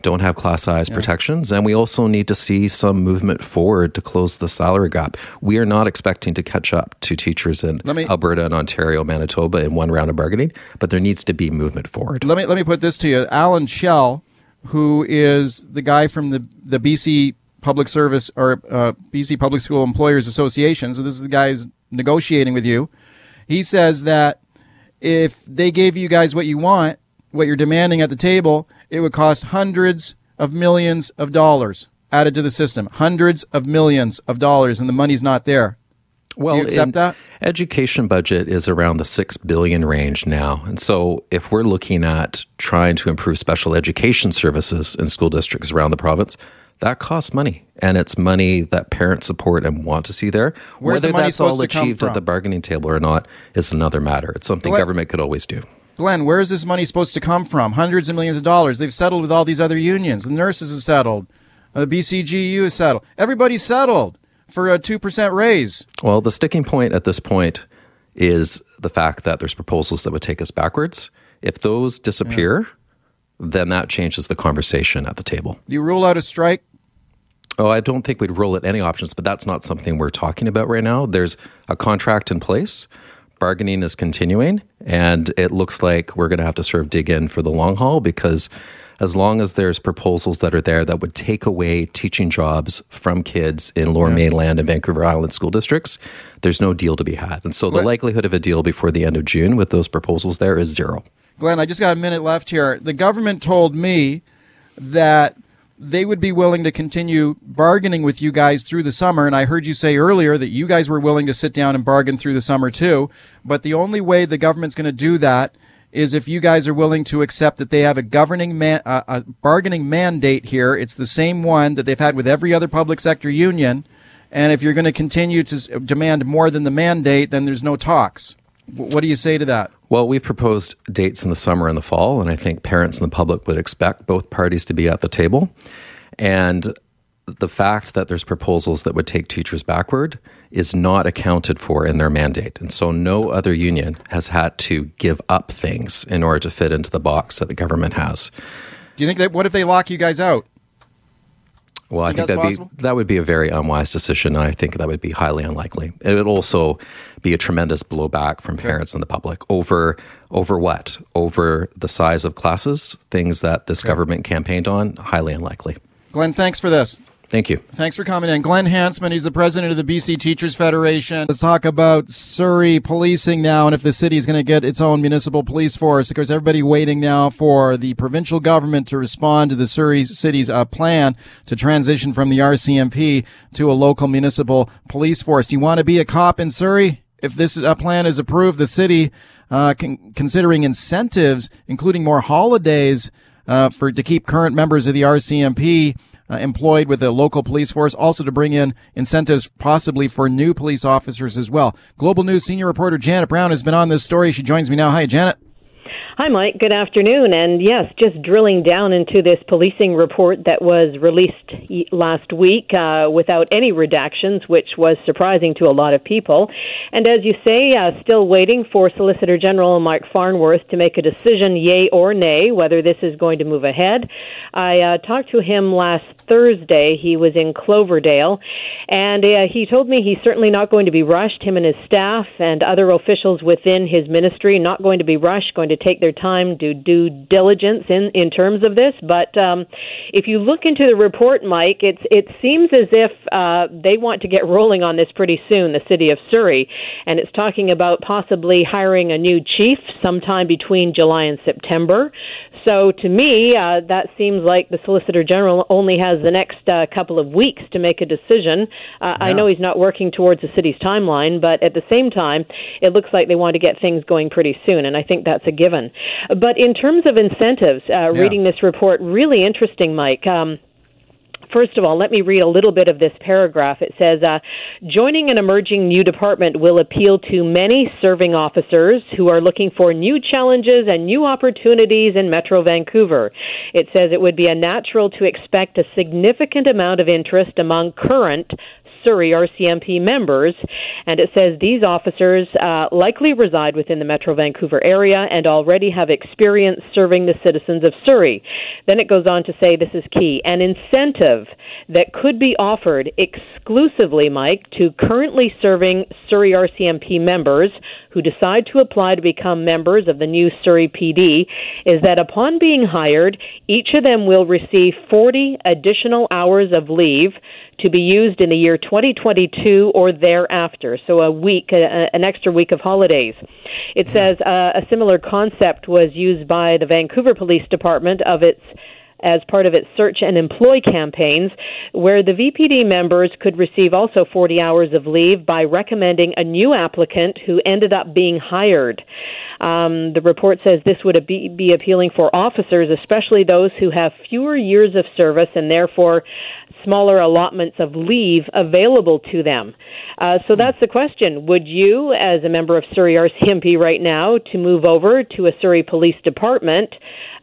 don't have class size yeah. protections. And we also need to see some movement forward to close the salary gap. We are not expecting to catch up to teachers in me, Alberta and Ontario, Manitoba in one round of bargaining, but there needs to be movement forward. Let me let me put this to you. Alan Chell, who is the guy from the, the BC Public Service or uh, BC Public School Employers Association, so this is the guy who's negotiating with you. He says that if they gave you guys what you want, what you're demanding at the table, it would cost hundreds of millions of dollars. added to the system, hundreds of millions of dollars, and the money's not there. Well, accept that? Education budget is around the six billion range now, and so if we're looking at trying to improve special education services in school districts around the province, that costs money, and it's money that parents support and want to see there. Where's the Whether money that's all supposed to come achieved at the bargaining table or not is another matter. It's something Glen- government could always do. Glen, where is this money supposed to come from? Hundreds of millions of dollars. They've settled with all these other unions. The nurses have settled. Uh, The BCGEU has settled. Everybody's settled for a 2% raise. Well, the sticking point at this point is the fact that there's proposals that would take us backwards. If those disappear, then that changes the conversation at the table. Do you rule out a strike? Oh, I don't think we'd rule out any options, but that's not something we're talking about right now. There's a contract in place. Bargaining is continuing, and it looks like we're going to have to sort of dig in for the long haul because as long as there's proposals that are there that would take away teaching jobs from kids in Lower Mainland and Vancouver Island school districts, there's no deal to be had. And so the likelihood of a deal before the end of June with those proposals there is zero. Glen, I just got a minute left here. The government told me that they would be willing to continue bargaining with you guys through the summer. And I heard you say earlier that you guys were willing to sit down and bargain through the summer too. But the only way the government's going to do that is if you guys are willing to accept that they have a governing man, uh, a bargaining mandate here. It's the same one that they've had with every other public sector union. And if you're going to continue to demand more than the mandate, then there's no talks. What do you say to that? Well, we've proposed dates in the summer and the fall, and I think parents and the public would expect both parties to be at the table. And the fact that there's proposals that would take teachers backward is not accounted for in their mandate. And so no other union has had to give up things in order to fit into the box that the government has. Do you think that what if they lock you guys out? Well, I Think think that'd be that would be a very unwise decision, and I think that would be highly unlikely. It would also be a tremendous blowback from parents and the public over over what? Over the size of classes, things that this government campaigned on. Highly unlikely. Glen, thanks for this. Thank you. Thanks for coming in. Glen Hansman, he's the president of the BC Teachers Federation. Let's talk about Surrey policing now and if the city is going to get its own municipal police force. Of course, everybody waiting now for the provincial government to respond to the Surrey city's uh, plan to transition from the RCMP to a local municipal police force. Do you want to be a cop in Surrey? If this uh, plan is approved, the city, uh, con- considering incentives, including more holidays, uh, for to keep current members of the RCMP uh, employed with the local police force, also to bring in incentives possibly for new police officers as well. Global News senior reporter Janet Brown has been on this story. She joins me now. Hi, Janet. Hi, Mike. Good afternoon. And yes, just drilling down into this policing report that was released last week uh, without any redactions, which was surprising to a lot of people. And as you say, uh, still waiting for Solicitor General Mark Farnworth to make a decision, yay or nay, whether this is going to move ahead. I uh, talked to him last Thursday. He was in Cloverdale, and uh, he told me he's certainly not going to be rushed. Him and his staff and other officials within his ministry not going to be rushed, going to take their time, do due diligence in in terms of this. But um, if you look into the report, Mike, it's it seems as if uh, they want to get rolling on this pretty soon. The city of Surrey, and it's talking about possibly hiring a new chief sometime between July and September. So to me, uh, that seems like the Solicitor General only has the next uh, couple of weeks to make a decision. Uh, I know he's not working towards the city's timeline, but at the same time, it looks like they want to get things going pretty soon, and I think that's a given. But in terms of incentives, uh, reading this report, really interesting, Mike. Um, First of all, let me read a little bit of this paragraph. It says, uh, joining an emerging new department will appeal to many serving officers who are looking for new challenges and new opportunities in Metro Vancouver. It says it would be a natural to expect a significant amount of interest among current Surrey RCMP members, and it says these officers uh, likely reside within the Metro Vancouver area and already have experience serving the citizens of Surrey. Then it goes on to say this is key an incentive that could be offered exclusively, Mike, to currently serving Surrey RCMP members who decide to apply to become members of the new Surrey PD is that upon being hired, each of them will receive 40 additional hours of leave to be used in the year 2022 or thereafter. So a week, a, an extra week of holidays. It hmm. says uh, a similar concept was used by the Vancouver Police Department of its as part of its search and employ campaigns, where the VPD members could receive also 40 hours of leave by recommending a new applicant who ended up being hired. Um, the report says this would be, be appealing for officers, especially those who have fewer years of service and therefore smaller allotments of leave available to them. Uh, so that's the question. Would you, as a member of Surrey RCMP right now, to move over to a Surrey Police Department,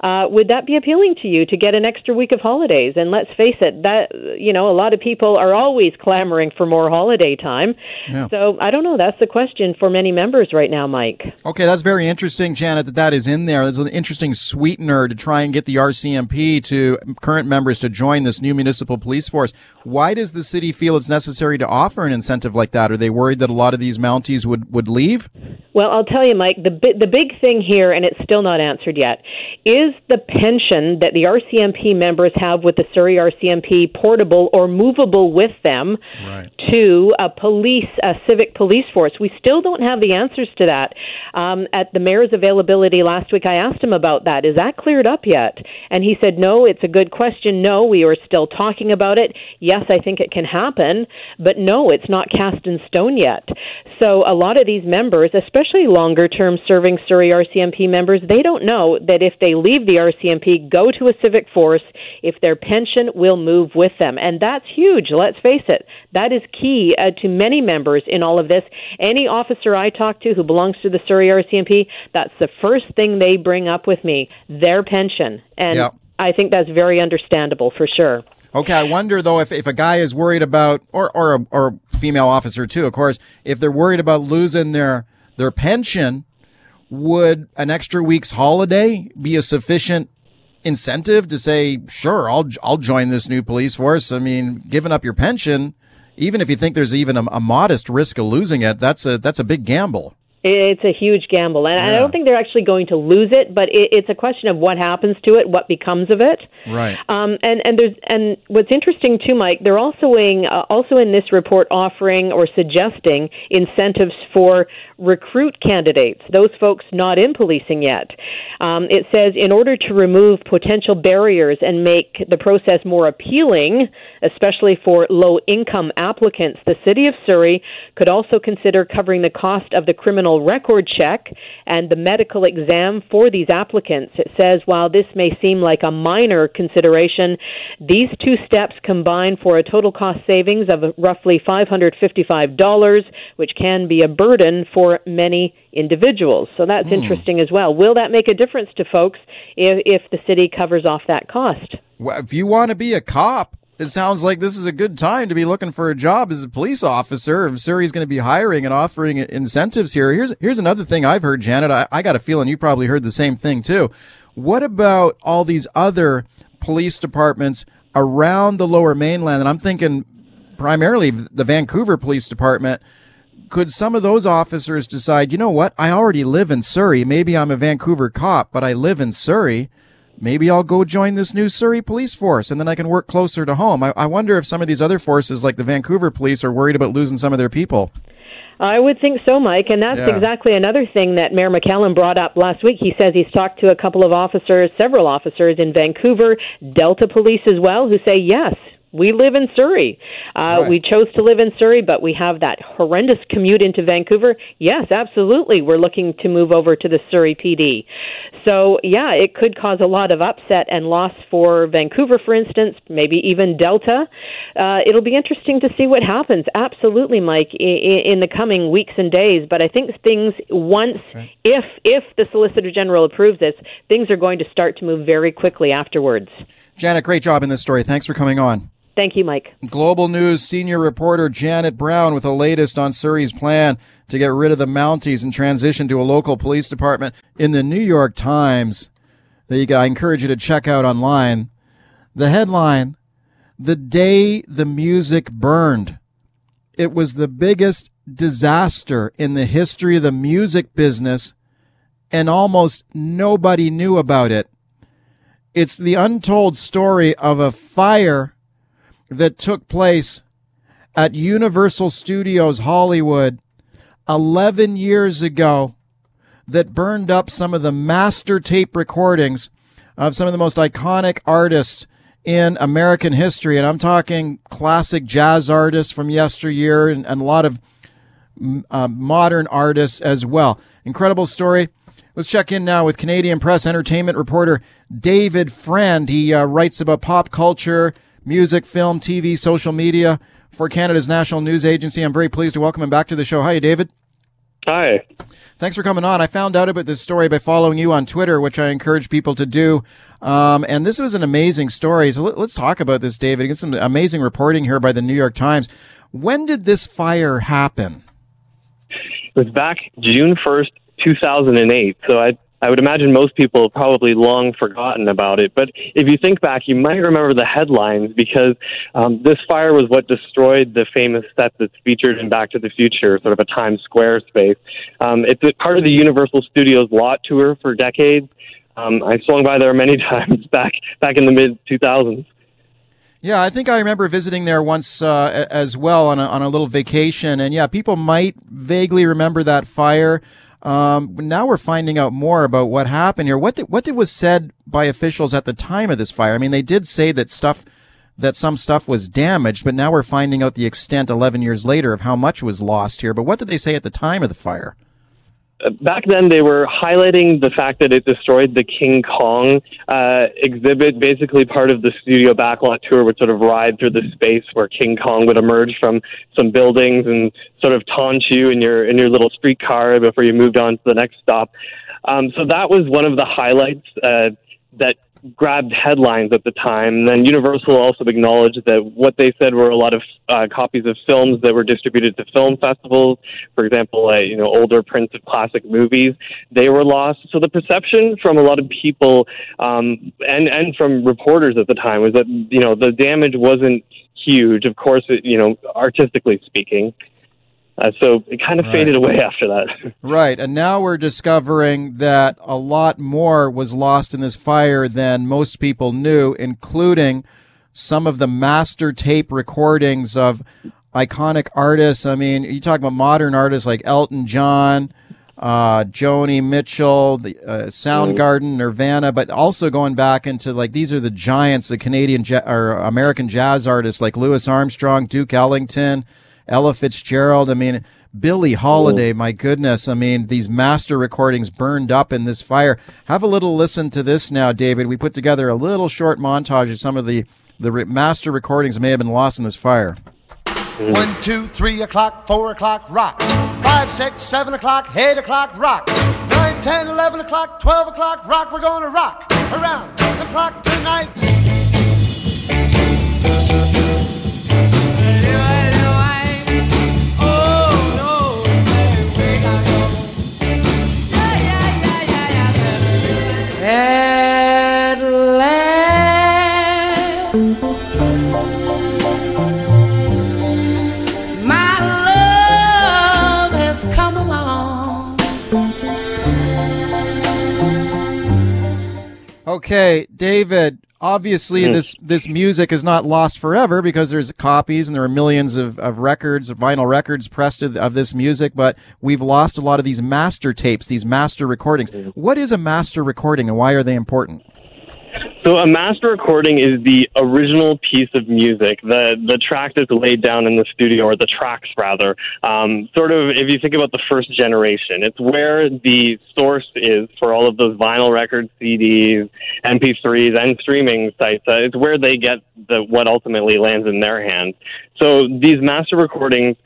uh, would that be appealing to you to get an extra week of holidays? And let's face it, that you know, a lot of people are always clamoring for more holiday time. Yeah. So I don't know. That's the question for many members right now, Mike. Okay, that's very interesting, Janet. That that is in there. That's an interesting sweetener to try and get the RCMP to current members to join this new municipal police force. Why does the city feel it's necessary to offer an incentive like that? Are they worried that a lot of these Mounties would would leave? Well, I'll tell you, Mike. The the big thing here, and it's still not answered yet, is the pension that the RCMP members have with the Surrey RCMP portable or movable with them right. to a police, a civic police force. We still don't have the answers to that. Um, at the mayor's availability last week, I asked him about that. Is that cleared up yet? And he said, no, it's a good question. No, we are still talking about it. Yes, I think it can happen, but no, it's not cast in stone yet. So a lot of these members, especially longer term serving Surrey RCMP members, they don't know that if they leave the RCMP, go to a civic force, if their pension will move with them. And that's huge, let's face it. That is key uh, to many members in all of this. Any officer I talk to who belongs to the Surrey RCMP, that's the first thing they bring up with me their pension. And yep. I think that's very understandable for sure. Okay, I wonder though if, if a guy is worried about, or or a, or a female officer too, of course, if they're worried about losing their their pension, would an extra week's holiday be a sufficient incentive to say, sure, I'll I'll join this new police force? I mean, giving up your pension, even if you think there's even a, a modest risk of losing it, that's a that's a big gamble. It's a huge gamble, and yeah. I don't think they're actually going to lose it. But it, it's a question of what happens to it, what becomes of it. Right. Um, and and there's and what's interesting too, Mike. They're also in, uh, also in this report offering or suggesting incentives for recruit candidates, those folks not in policing yet. Um, it says in order to remove potential barriers and make the process more appealing, especially for low income applicants, the City of Surrey could also consider covering the cost of the criminal record check and the medical exam for these applicants. It says while this may seem like a minor consideration, these two steps combine for a total cost savings of roughly $555, which can be a burden for many individuals. So that's mm. interesting as well. Will that make a difference to folks if, if the city covers off that cost? Well, if you want to be a cop, it sounds like this is a good time to be looking for a job as a police officer. If Surrey's going to be hiring and offering incentives here, here's here's another thing I've heard, Janet. I, I got a feeling you probably heard the same thing too. What about all these other police departments around the Lower Mainland? And I'm thinking primarily the Vancouver Police Department could some of those officers decide, you know what? I already live in Surrey. Maybe I'm a Vancouver cop, but I live in Surrey. Maybe I'll go join this new Surrey police force and then I can work closer to home. I, I wonder if some of these other forces like the Vancouver police are worried about losing some of their people. I would think so, Mike, and that's yeah. exactly another thing that Mayor McCallum brought up last week. He says he's talked to a couple of officers, several officers in Vancouver, Delta Police as well, who say yes, we live in Surrey. Uh, right. We chose to live in Surrey, but we have that horrendous commute into Vancouver. Yes, absolutely. We're looking to move over to the Surrey PD. So, yeah, it could cause a lot of upset and loss for Vancouver, for instance, maybe even Delta. Uh, it'll be interesting to see what happens. Absolutely, Mike, in, in the coming weeks and days. But I think things once, if if the Solicitor General approves this, things are going to start to move very quickly afterwards. Janet, great job in this story. Thanks for coming on. Thank you, Mike. Global News senior reporter Janet Brown with the latest on Surrey's plan to get rid of the Mounties and transition to a local police department. In the New York Times, that I encourage you to check out online, the headline, The Day the Music Burned. It was the biggest disaster in the history of the music business, and almost nobody knew about it. It's the untold story of a fire that took place at Universal Studios Hollywood 11 years ago that burned up some of the master tape recordings of some of the most iconic artists in American history. And I'm talking classic jazz artists from yesteryear and, and a lot of uh, modern artists as well. Incredible story. Let's check in now with Canadian Press Entertainment reporter David Friend. He uh, writes about pop culture, music, film, TV, social media for Canada's National News Agency. I'm very pleased to welcome him back to the show. Hi, David. Hi. Thanks for coming on. I found out about this story by following you on Twitter, which I encourage people to do. Um, and this was an amazing story. So let, us talk about this, David. Get some amazing reporting here by the New York Times. When did this fire happen? It was back June 1st, 2008. So I I would imagine most people have probably long forgotten about it. But if you think back, you might remember the headlines because um, this fire was what destroyed the famous set that's featured in Back to the Future, sort of a Times Square space. Um, it's part of the Universal Studios lot tour for decades. Um, I swung by there many *laughs* times back back in the mid 2000s. Yeah, I think I remember visiting there once uh, as well on a, on a little vacation, and yeah, people might vaguely remember that fire. Um, now we're finding out more about what happened here. What did, what did was said by officials at the time of this fire? I mean, they did say that stuff that some stuff was damaged, but now we're finding out the extent 11 years later of how much was lost here. But what did they say at the time of the fire? Back then they were highlighting the fact that it destroyed the King Kong uh, exhibit. Basically, part of the studio backlot tour would sort of ride through the space where King Kong would emerge from some buildings and sort of taunt you in your in your little streetcar before you moved on to the next stop. Um, so that was one of the highlights uh, that grabbed headlines at the time. And then Universal also acknowledged that what they said were a lot of uh, copies of films that were distributed to film festivals, for example, uh, you know, older prints of classic movies, they were lost. So the perception from a lot of people um, and and from reporters at the time was that you know the damage wasn't huge. Of course, you know, artistically speaking. Uh, so it kind of right. faded away after that. *laughs* right. And now we're discovering that a lot more was lost in this fire than most people knew, including some of the master tape recordings of iconic artists. I mean, you talk about modern artists like Elton John, uh, Joni Mitchell, the uh, Soundgarden, Nirvana, but also going back into like these are the giants, the Canadian ja- or American jazz artists like Louis Armstrong, Duke Ellington. Ella Fitzgerald. I mean, Billie Holiday, oh. my goodness. I mean, these master recordings burned up in this fire. Have a little listen to this now, David. We put together a little short montage of some of the, the re- master recordings that may have been lost in this fire. One, two, three o'clock, four o'clock, rock. Five, six, seven o'clock, eight o'clock, rock. Nine, ten, eleven o'clock, twelve o'clock, rock. We're gonna rock around the clock tonight. At last, my love has come along. Okay, David. Obviously, mm. this this music is not lost forever because there's copies and there are millions of, of records, of vinyl records pressed of, of this music. But we've lost a lot of these master tapes, these master recordings. Mm. What is a master recording, and why are they important? So a master recording is the original piece of music, the the track that's laid down in the studio, or the tracks rather. Um, sort of, if you think about the first generation, it's where the source is for all of those vinyl records, CDs, MP3s, and streaming sites. Uh, it's where they get the what ultimately lands in their hands. So these master recordings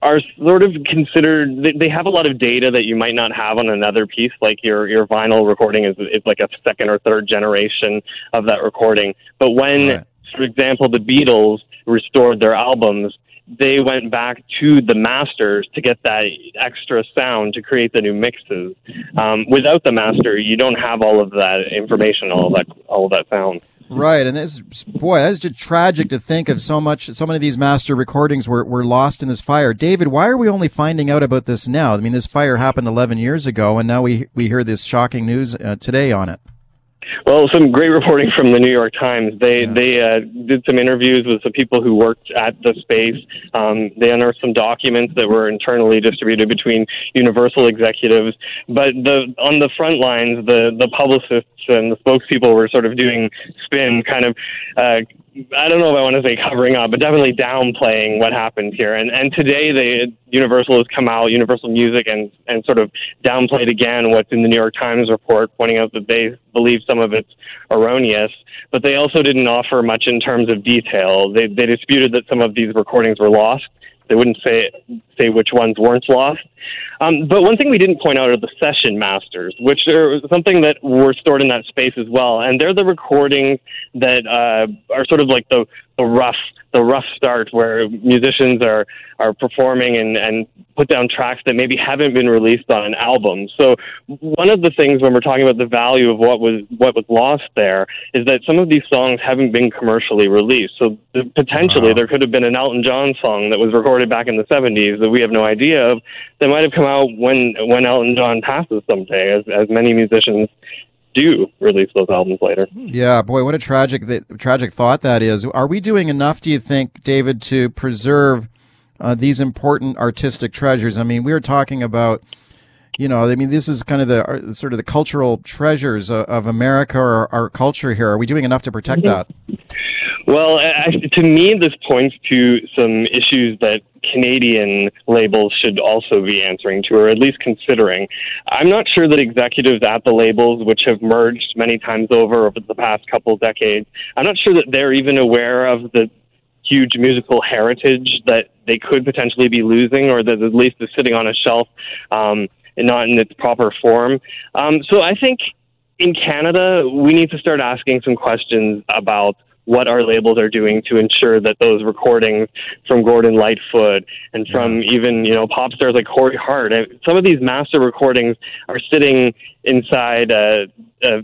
are sort of considered they have a lot of data that you might not have on another piece like your your vinyl recording is is like a second or third generation of that recording but when right. for example the Beatles restored their albums they went back to the masters to get that extra sound to create the new mixes um, without the master you don't have all of that information all that all that sound Right, and this boy, that's just tragic to think of so much. So many of these master recordings were, were lost in this fire. David, why are we only finding out about this now? I mean, this fire happened 11 years ago, and now we we hear this shocking news uh, today on it. Well, some great reporting from the New York Times. They yeah. they uh, did some interviews with some people who worked at the space. Um, they unearthed some documents that were internally distributed between Universal executives. But the on the front lines, the the publicists and the spokespeople were sort of doing spin, kind of. Uh, I don't know if I want to say covering up, but definitely downplaying what happened here. And and today they Universal has come out, Universal Music, and and sort of downplayed again what's in the New York Times report, pointing out that they believe some of it's erroneous. But they also didn't offer much in terms of detail. They they disputed that some of these recordings were lost. They wouldn't say say which ones weren't lost. Um, but one thing we didn't point out are the session masters, which are something that were stored in that space as well, and they're the recordings that uh, are sort of like the the rough the rough start where musicians are are performing and and put down tracks that maybe haven't been released on an album. So one of the things when we're talking about the value of what was what was lost there is that some of these songs haven't been commercially released. So the, potentially wow. there could have been an Elton John song that was recorded back in the 70s that we have no idea of that might have come out when when Elton John passes someday as as many musicians do release those albums later. Yeah, boy, what a tragic tragic thought that is. Are we doing enough, do you think, David, to preserve uh, these important artistic treasures? I mean, we are talking about, you know, I mean, this is kind of the uh, sort of the cultural treasures of, of America or our culture here. Are we doing enough to protect mm-hmm. that? Well, I, to me, this points to some issues that Canadian labels should also be answering to, or at least considering. I'm not sure that executives at the labels, which have merged many times over over the past couple decades, I'm not sure that they're even aware of the huge musical heritage that they could potentially be losing, or that at least is sitting on a shelf um, and not in its proper form. Um, so I think in Canada, we need to start asking some questions about what our labels are doing to ensure that those recordings from Gordon Lightfoot and from yeah. even you know pop stars like Corey Hart, some of these master recordings are sitting inside uh, uh,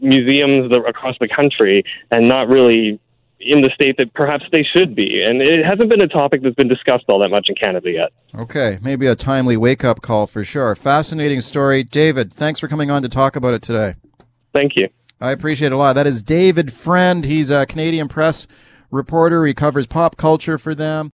museums across the country and not really in the state that perhaps they should be. And it hasn't been a topic that's been discussed all that much in Canada yet. Okay, maybe a timely wake up call for sure. Fascinating story. David, thanks for coming on to talk about it today. Thank you. I appreciate it a lot. That is David Friend. He's a Canadian press reporter. He covers pop culture for them.